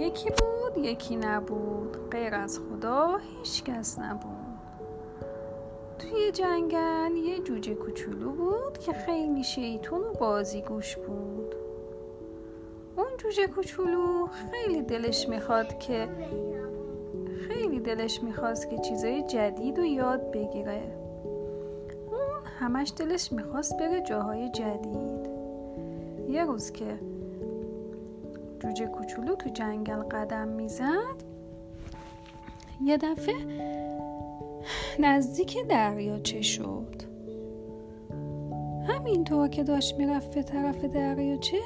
یکی بود یکی نبود. غیر از خدا هیچ کس نبود. توی جنگل یه جوجه کوچولو بود که خیلی شیطون و بازیگوش بود. اون جوجه کوچولو خیلی دلش می‌خواد که خیلی دلش می‌خواست که چیزای جدید و یاد بگیره. اون همش دلش می‌خواست بره جاهای جدید. یه روز که جوجه کوچولو تو جنگل قدم می‌زد یه دفعه نزدیک دریاچه شد همینطور که داشت می‌رفت به طرف دریاچه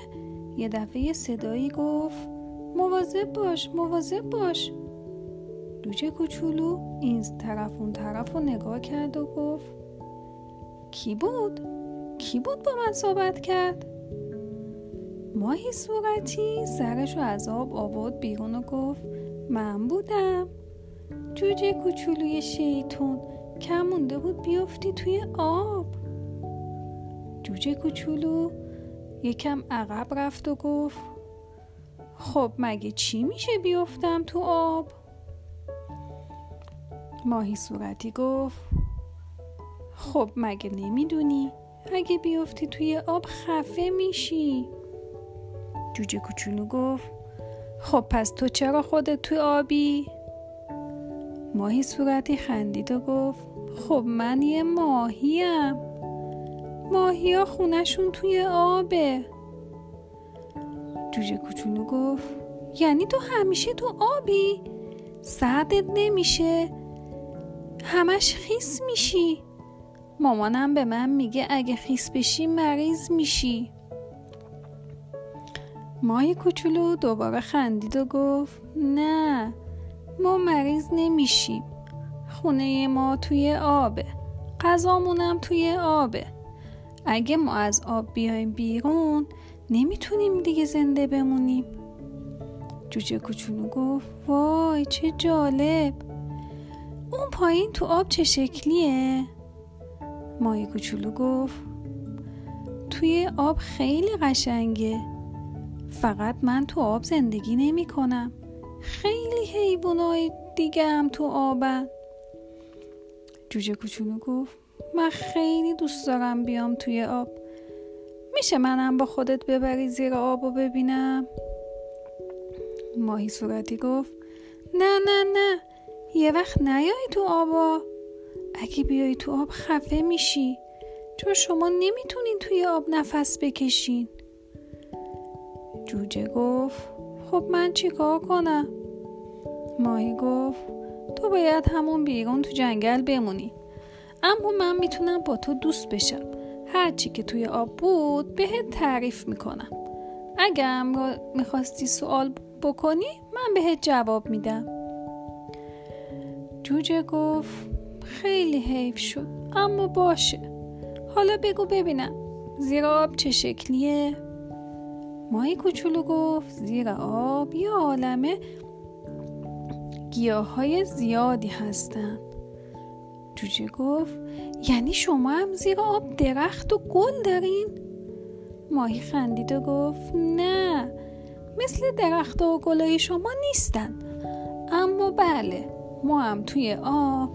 یه دفعه یه صدایی گفت مواظب باش مواظب باش جوجه کوچولو این طرف اون طرف رو نگاه کرد و گفت کی بود؟ کی بود با من صحبت کرد؟ ماهی صورتی سرش رو از آب آورد بیرون و گفت من بودم. جوجه کوچولوی شیطون کم مونده بود بیفتی توی آب. جوجه کوچولو یکم عقب رفت و گفت خب مگه چی میشه بیفتم تو آب؟ ماهی صورتی گفت خب مگه نمی‌دونی؟ اگه بیفتی توی آب خفه میشی. جوجه کوچولو گفت خب پس تو چرا خودت توی آبی؟ ماهی صورتی خندید و گفت خب من یه ماهیم. ماهی ها خونشون توی آبه. جوجه کوچولو گفت یعنی تو همیشه تو آبی؟ سردت نمیشه. همش خیس میشی. مامانم به من میگه اگه خیس بشی مریض میشی. ماهی کوچولو دوباره خندید و گفت نه ما مریض نمیشیم. خونه ما توی آبه. غذامونم توی آبه. اگه ما از آب بیایم بیرون نمی‌تونیم دیگه زنده بمونیم. جوجه کوچولو گفت وای چه جالب! اون پایین تو آب چه شکلیه؟ ماهی کوچولو گفت توی آب خیلی قشنگه. فقط من تو آب زندگی نمی کنم. خیلی حیوانای دیگه هم تو آبن. جوجه کوچولو گفت من خیلی دوست دارم بیام توی آب. میشه منم با خودت ببری زیر آب و ببینم؟ ماهی صورتی گفت نه نه نه. یه وقت نیای تو آبا. اگه بیای تو آب خفه میشی چون شما نمی‌تونین توی آب نفس بکشین. جوجه گفت خب من چیکار کنم؟ ماهی گفت تو باید همون بیرون تو جنگل بمونی. اما من می‌تونم با تو دوست بشم. هرچی که توی آب بود بهت تعریف می‌کنم. اگه می‌خواستی سوال بکنی من بهت جواب میدم. جوجه گفت خیلی حیف شد اما باشه. حالا بگو ببینم زیر آب چه شکلیه؟ ماهی کوچولو گفت زیر آب یه عالمه گیاه های زیادی هستن. جوجه گفت یعنی شما هم زیر آب درخت و گل دارین؟ ماهی خندید و گفت نه مثل درخت و گلای شما نیستن. اما بله ما هم توی آب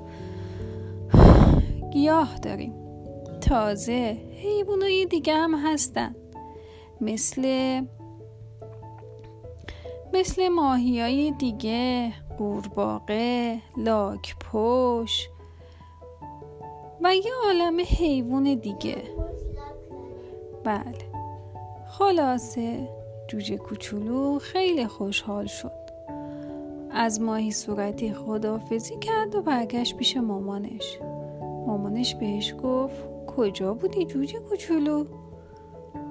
گیاه داریم. تازه حیوانای دیگه هم هستن. مثل مثل ماهی های دیگه قورباغه لاکپوش و یه عالم حیوان دیگه. بله. خلاصه جوجه کوچولو خیلی خوشحال شد. از ماهی صورتی خدافزی کرد و برگشت پیش مامانش. مامانش بهش گفت کجا بودی جوجه کوچولو؟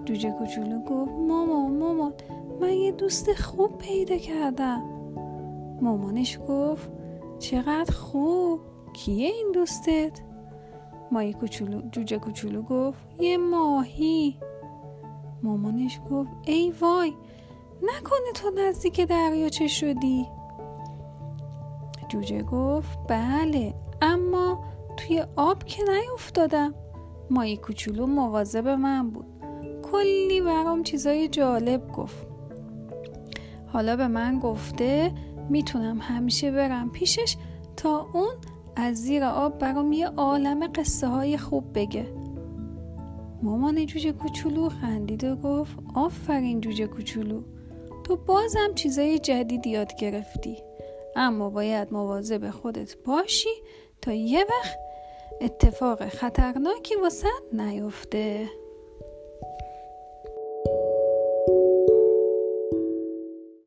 جوجه کوچولو گفت مامان مامان من یه دوست خوب پیدا کردم. مامانش گفت چقدر خوب کیه این دوستت؟ ماهی کوچولو جوجه کوچولو گفت یه ماهی. مامانش گفت ای وای نکنه تو نزدیک دریاچه شدی. جوجه گفت بله اما توی آب که نیفتادم. ماهی کوچولو مواظب من بود. کلی برام چیزای جالب گفت. حالا به من گفته می‌تونم همیشه برم پیشش تا اون از زیر آب برام یه عالم قصه های خوب بگه. مامان جوجه کوچولو خندید و گفت آفرین جوجه کوچولو. تو بازم چیزای جدید یاد گرفتی. اما باید مواظب خودت باشی تا یه وقت اتفاق خطرناکی واسه نیفته